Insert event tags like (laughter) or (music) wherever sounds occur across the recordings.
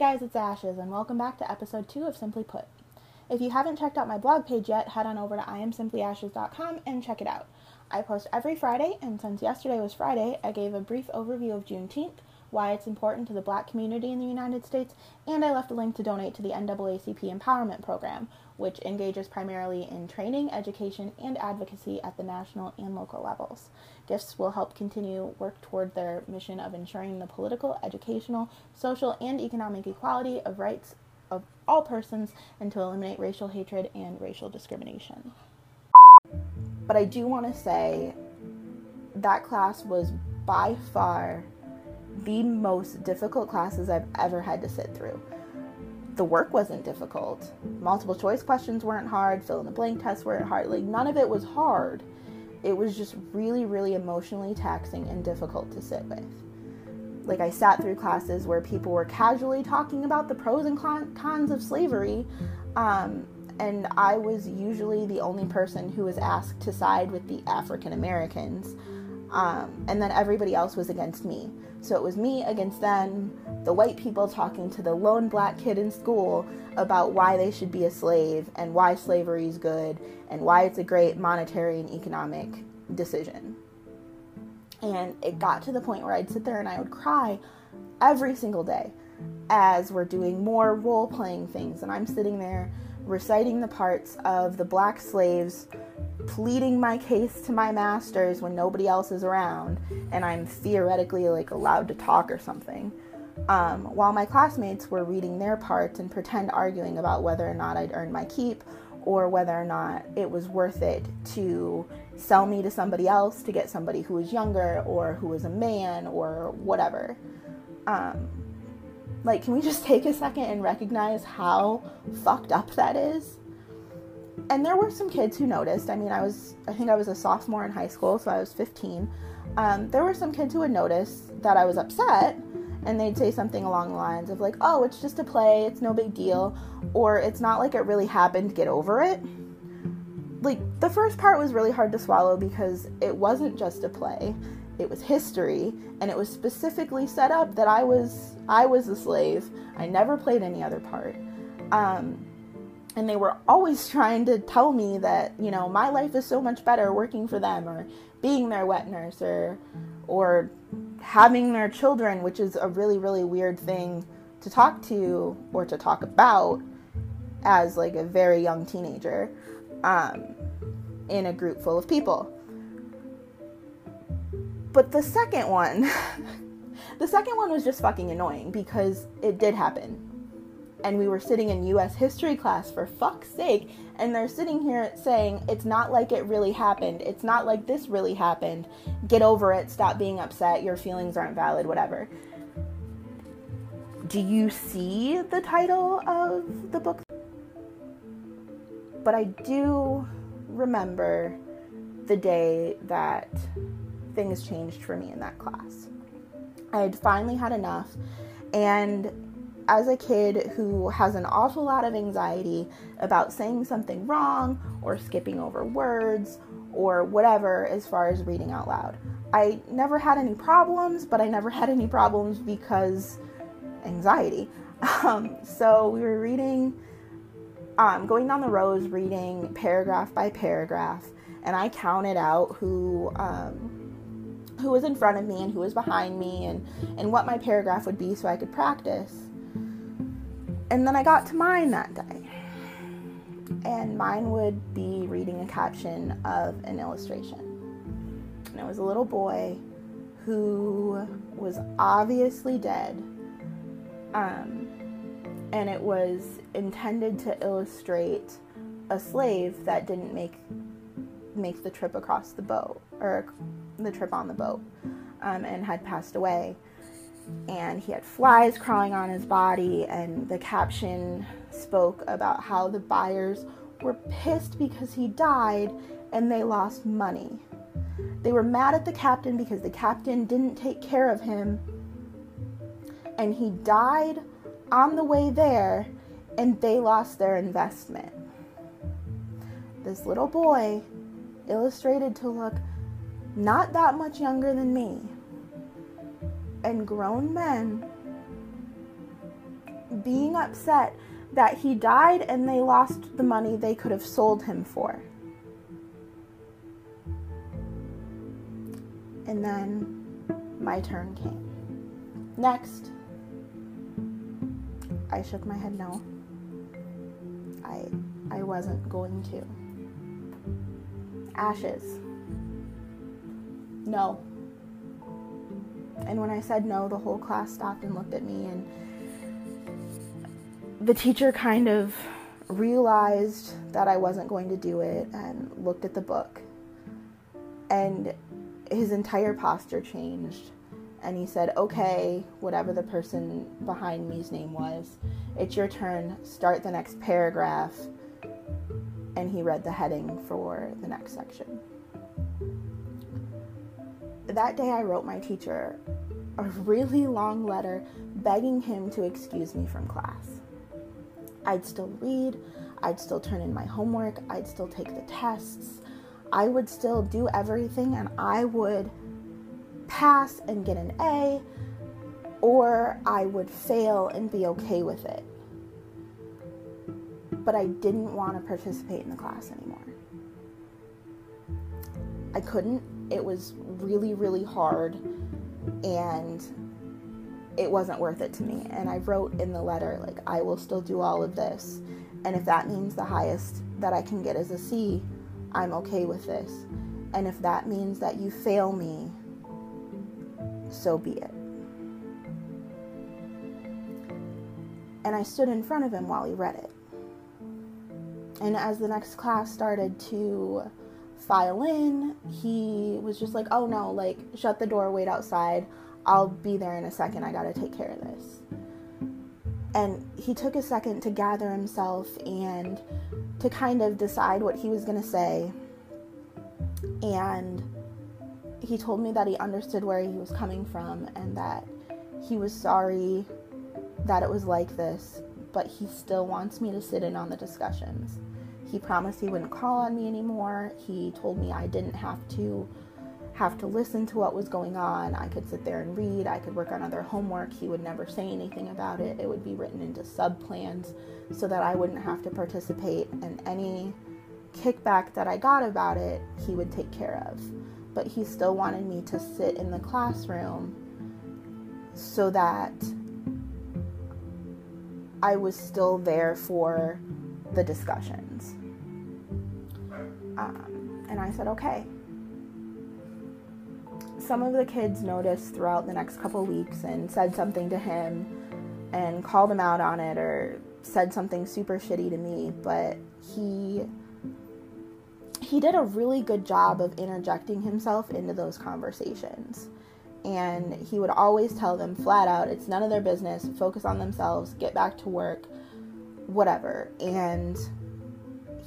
guys, it's Ashes, and welcome back to episode 2 of Simply Put. If you haven't checked out my blog page yet, head on over to iamsimplyashes.com and check it out. I post every Friday, and since yesterday was Friday, I gave a brief overview of Juneteenth, why it's important to the black community in the United States, and I left a link to donate to the NAACP Empowerment Program, which engages primarily in training, education, and advocacy at the national and local levels. Gifts will help continue work toward their mission of ensuring the political, educational, social, and economic equality of rights of all persons and to eliminate racial hatred and racial discrimination. But I do want to say that class was by far the most difficult classes I've ever had to sit through. The work wasn't difficult. Multiple choice questions weren't hard, fill in the blank tests weren't hard. Like, none of it was hard. It was just really, really emotionally taxing and difficult to sit with. Like, I sat through classes where people were casually talking about the pros and cons of slavery, um, and I was usually the only person who was asked to side with the African Americans, um, and then everybody else was against me. So it was me against them, the white people talking to the lone black kid in school about why they should be a slave and why slavery is good and why it's a great monetary and economic decision. And it got to the point where I'd sit there and I would cry every single day as we're doing more role playing things. And I'm sitting there reciting the parts of the black slaves pleading my case to my masters when nobody else is around and I'm theoretically like allowed to talk or something. Um, while my classmates were reading their parts and pretend arguing about whether or not I'd earned my keep or whether or not it was worth it to sell me to somebody else to get somebody who was younger or who was a man or whatever. Um, like, can we just (laughs) take a second and recognize how fucked up that is? And there were some kids who noticed. I mean, I was, I think I was a sophomore in high school, so I was 15. Um, there were some kids who would notice that I was upset, and they'd say something along the lines of, like, oh, it's just a play, it's no big deal, or it's not like it really happened, get over it. Like, the first part was really hard to swallow because it wasn't just a play it was history and it was specifically set up that I was I was a slave. I never played any other part. Um, and they were always trying to tell me that, you know, my life is so much better working for them or being their wet nurse or or having their children, which is a really really weird thing to talk to or to talk about as like a very young teenager um, in a group full of people. But the second one, (laughs) the second one was just fucking annoying because it did happen. And we were sitting in US history class for fuck's sake, and they're sitting here saying, it's not like it really happened. It's not like this really happened. Get over it. Stop being upset. Your feelings aren't valid, whatever. Do you see the title of the book? But I do remember the day that things changed for me in that class. I had finally had enough, and as a kid who has an awful lot of anxiety about saying something wrong or skipping over words or whatever as far as reading out loud. I never had any problems, but I never had any problems because anxiety. (laughs) Um, so we were reading, um, going down the rows, reading paragraph by paragraph, and I counted out who um, who was in front of me and who was behind me and, and what my paragraph would be so I could practice. And then I got to mine that day. And mine would be reading a caption of an illustration. And it was a little boy who was obviously dead. Um, and it was intended to illustrate a slave that didn't make make the trip across the boat or the trip on the boat um, and had passed away. And he had flies crawling on his body, and the caption spoke about how the buyers were pissed because he died and they lost money. They were mad at the captain because the captain didn't take care of him, and he died on the way there, and they lost their investment. This little boy, illustrated to look not that much younger than me, and grown men being upset that he died and they lost the money they could have sold him for. And then my turn came. Next, I shook my head no. I I wasn't going to. Ashes. No. And when I said no, the whole class stopped and looked at me and the teacher kind of realized that I wasn't going to do it and looked at the book. And his entire posture changed. And he said, Okay, whatever the person behind me's name was, it's your turn. Start the next paragraph. And he read the heading for the next section. That day, I wrote my teacher a really long letter begging him to excuse me from class. I'd still read, I'd still turn in my homework, I'd still take the tests, I would still do everything and I would pass and get an A, or I would fail and be okay with it. But I didn't want to participate in the class anymore. I couldn't. It was really, really hard and it wasn't worth it to me. And I wrote in the letter, like, I will still do all of this. And if that means the highest that I can get is a C, I'm okay with this. And if that means that you fail me, so be it. And I stood in front of him while he read it. And as the next class started to file in, he was just like, oh no, like, shut the door, wait outside. I'll be there in a second. I gotta take care of this. And he took a second to gather himself and to kind of decide what he was gonna say. And he told me that he understood where he was coming from and that he was sorry that it was like this, but he still wants me to sit in on the discussions. He promised he wouldn't call on me anymore. He told me I didn't have to have to listen to what was going on. I could sit there and read. I could work on other homework. He would never say anything about it. It would be written into sub plans so that I wouldn't have to participate. in any kickback that I got about it, he would take care of. But he still wanted me to sit in the classroom so that I was still there for the discussions. Um, and I said, okay. Some of the kids noticed throughout the next couple weeks and said something to him and called him out on it or said something super shitty to me, but he he did a really good job of interjecting himself into those conversations. And he would always tell them flat out, it's none of their business, focus on themselves, get back to work, whatever. And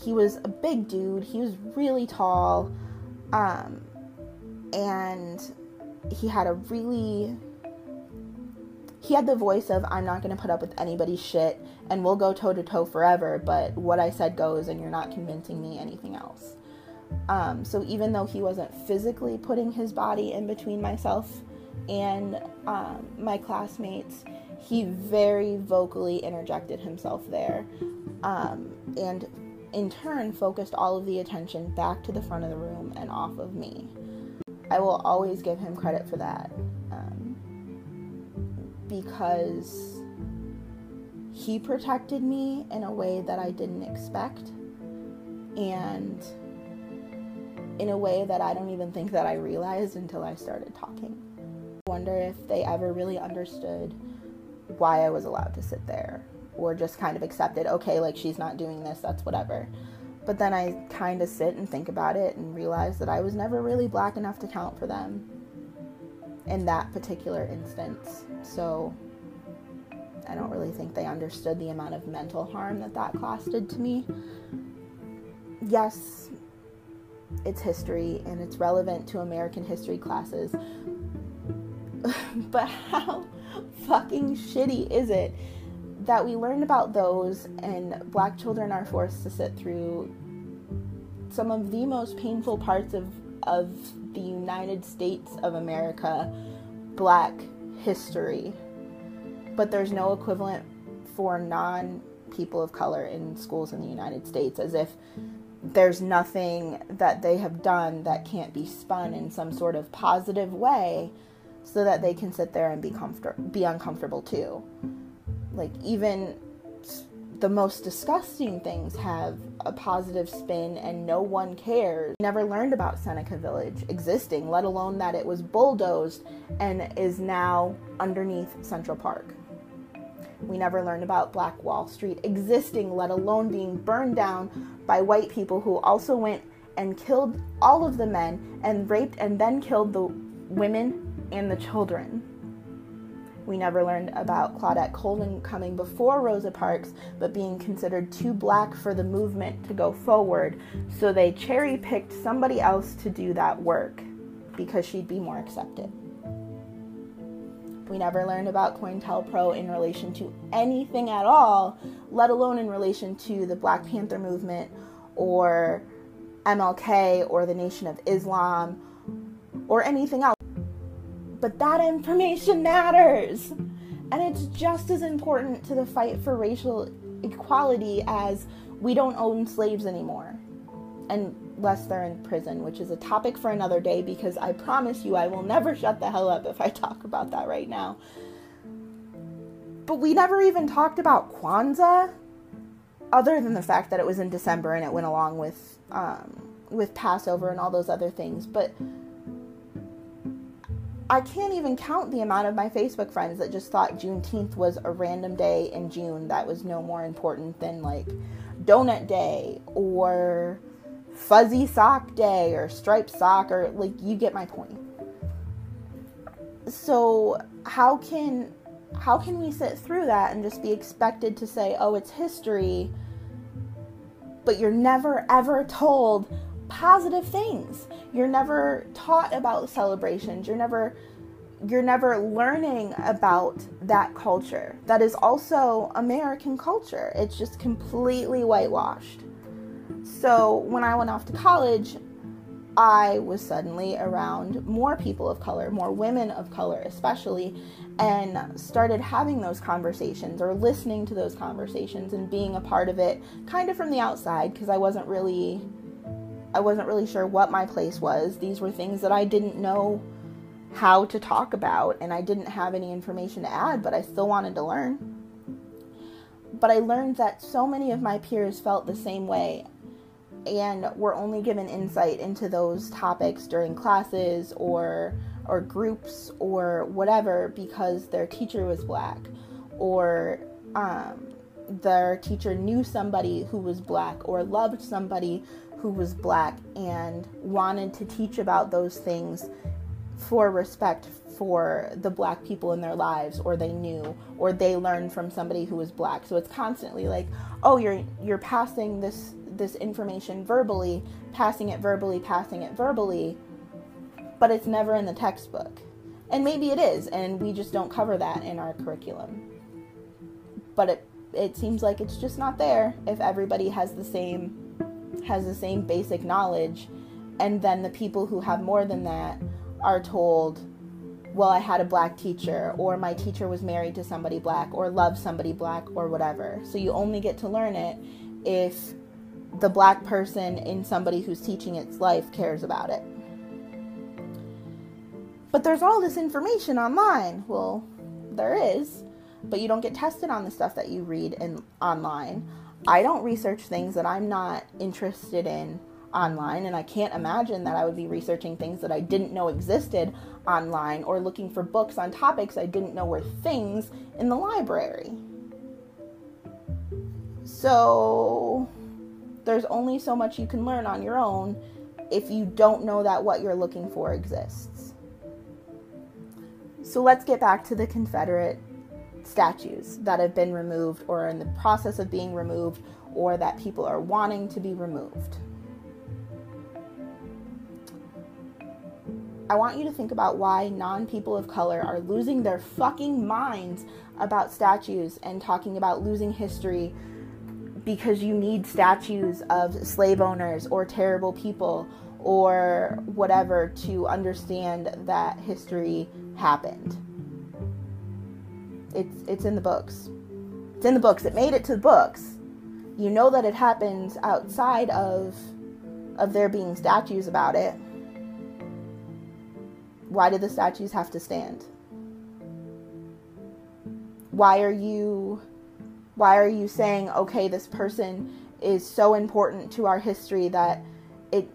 he was a big dude. He was really tall. Um, and he had a really he had the voice of I'm not going to put up with anybody's shit and we'll go toe to toe forever, but what I said goes and you're not convincing me anything else. Um, so even though he wasn't physically putting his body in between myself and um, my classmates, he very vocally interjected himself there. Um, and in turn focused all of the attention back to the front of the room and off of me. I will always give him credit for that um, because he protected me in a way that I didn't expect and in a way that I don't even think that I realized until I started talking. I wonder if they ever really understood why I was allowed to sit there or just kind of accepted, okay, like she's not doing this, that's whatever. But then I kind of sit and think about it and realize that I was never really black enough to count for them in that particular instance. So I don't really think they understood the amount of mental harm that that class did to me. Yes, it's history and it's relevant to American history classes. (laughs) but how fucking shitty is it that we learn about those and black children are forced to sit through some of the most painful parts of of the United States of America black history but there's no equivalent for non people of color in schools in the United States as if there's nothing that they have done that can't be spun in some sort of positive way so that they can sit there and be comfort- be uncomfortable too. Like even the most disgusting things have a positive spin and no one cares. Never learned about Seneca Village existing, let alone that it was bulldozed and is now underneath Central Park. We never learned about Black Wall Street existing, let alone being burned down by white people who also went and killed all of the men and raped and then killed the women and the children. We never learned about Claudette Colvin coming before Rosa Parks, but being considered too black for the movement to go forward, so they cherry picked somebody else to do that work because she'd be more accepted. We never learned about COINTELPRO in relation to anything at all, let alone in relation to the Black Panther movement or MLK or the Nation of Islam or anything else. But that information matters. And it's just as important to the fight for racial equality as we don't own slaves anymore. unless they're in prison, which is a topic for another day because I promise you I will never shut the hell up if I talk about that right now. But we never even talked about Kwanzaa, other than the fact that it was in December and it went along with um, with Passover and all those other things. But I can't even count the amount of my Facebook friends that just thought Juneteenth was a random day in June that was no more important than like Donut Day or fuzzy sock day or striped sock or like you get my point. So how can how can we sit through that and just be expected to say, "Oh, it's history," but you're never ever told positive things. You're never taught about celebrations. You're never you're never learning about that culture. That is also American culture. It's just completely whitewashed. So when I went off to college, I was suddenly around more people of color, more women of color, especially, and started having those conversations or listening to those conversations and being a part of it kind of from the outside because I wasn't really I wasn't really sure what my place was. These were things that I didn't know how to talk about and I didn't have any information to add, but I still wanted to learn. But I learned that so many of my peers felt the same way and were only given insight into those topics during classes or or groups or whatever because their teacher was black or um, their teacher knew somebody who was black or loved somebody who was black and wanted to teach about those things for respect for the black people in their lives or they knew or they learned from somebody who was black so it's constantly like oh you're you're passing this this information verbally, passing it verbally, passing it verbally, but it's never in the textbook. And maybe it is, and we just don't cover that in our curriculum. But it it seems like it's just not there if everybody has the same has the same basic knowledge and then the people who have more than that are told well i had a black teacher or my teacher was married to somebody black or loved somebody black or whatever so you only get to learn it if the black person in somebody who's teaching its life cares about it. But there's all this information online. Well, there is, but you don't get tested on the stuff that you read in online. I don't research things that I'm not interested in online, and I can't imagine that I would be researching things that I didn't know existed online or looking for books on topics I didn't know were things in the library. So, there's only so much you can learn on your own if you don't know that what you're looking for exists. So let's get back to the Confederate statues that have been removed or in the process of being removed or that people are wanting to be removed. I want you to think about why non people of color are losing their fucking minds about statues and talking about losing history because you need statues of slave owners or terrible people or whatever to understand that history happened. It's it's in the books. It's in the books. It made it to the books. You know that it happens outside of of there being statues about it. Why do the statues have to stand? Why are you why are you saying okay this person is so important to our history that it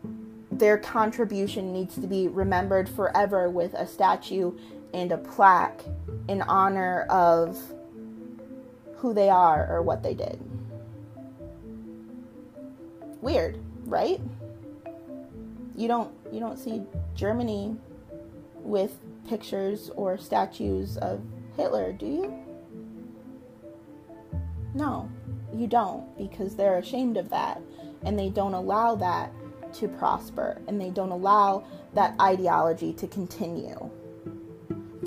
their contribution needs to be remembered forever with a statue and a plaque in honor of who they are or what they did. Weird, right? You don't you don't see Germany with pictures or statues of Hitler, do you? No, you don't because they're ashamed of that and they don't allow that to prosper and they don't allow that ideology to continue.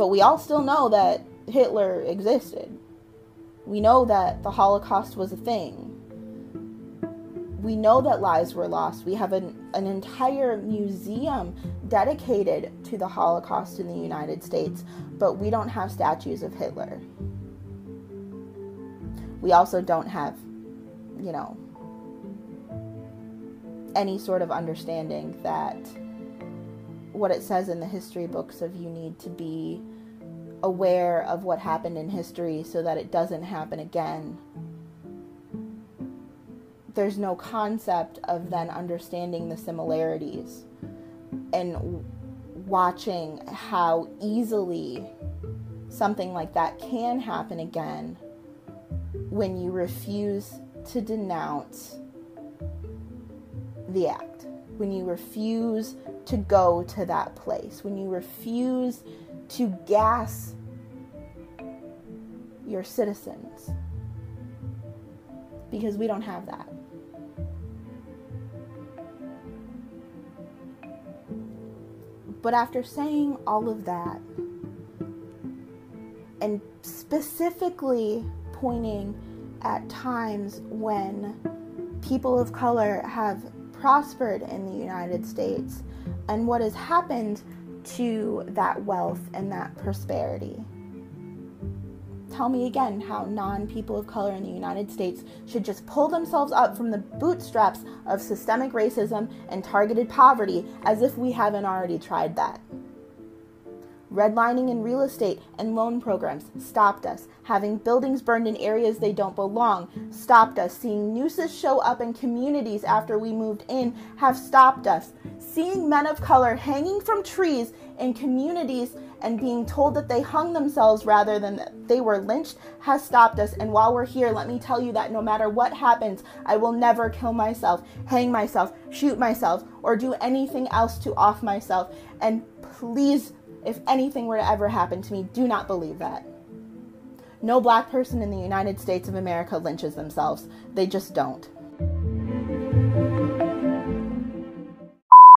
But we all still know that Hitler existed. We know that the Holocaust was a thing. We know that lives were lost. We have an, an entire museum dedicated to the Holocaust in the United States, but we don't have statues of Hitler. We also don't have, you know, any sort of understanding that what it says in the history books of you need to be aware of what happened in history so that it doesn't happen again. There's no concept of then understanding the similarities and watching how easily something like that can happen again when you refuse to denounce the act, when you refuse to go to that place, when you refuse to gas your citizens. Because we don't have that. But after saying all of that, and specifically pointing at times when people of color have prospered in the United States and what has happened to that wealth and that prosperity. Tell me again how non people of color in the United States should just pull themselves up from the bootstraps of systemic racism and targeted poverty as if we haven't already tried that. Redlining in real estate and loan programs stopped us. Having buildings burned in areas they don't belong stopped us. Seeing nooses show up in communities after we moved in have stopped us. Seeing men of color hanging from trees in communities and being told that they hung themselves rather than that they were lynched has stopped us. And while we're here, let me tell you that no matter what happens, I will never kill myself, hang myself, shoot myself, or do anything else to off myself. And please if anything were to ever happen to me, do not believe that. No black person in the United States of America lynches themselves. They just don't.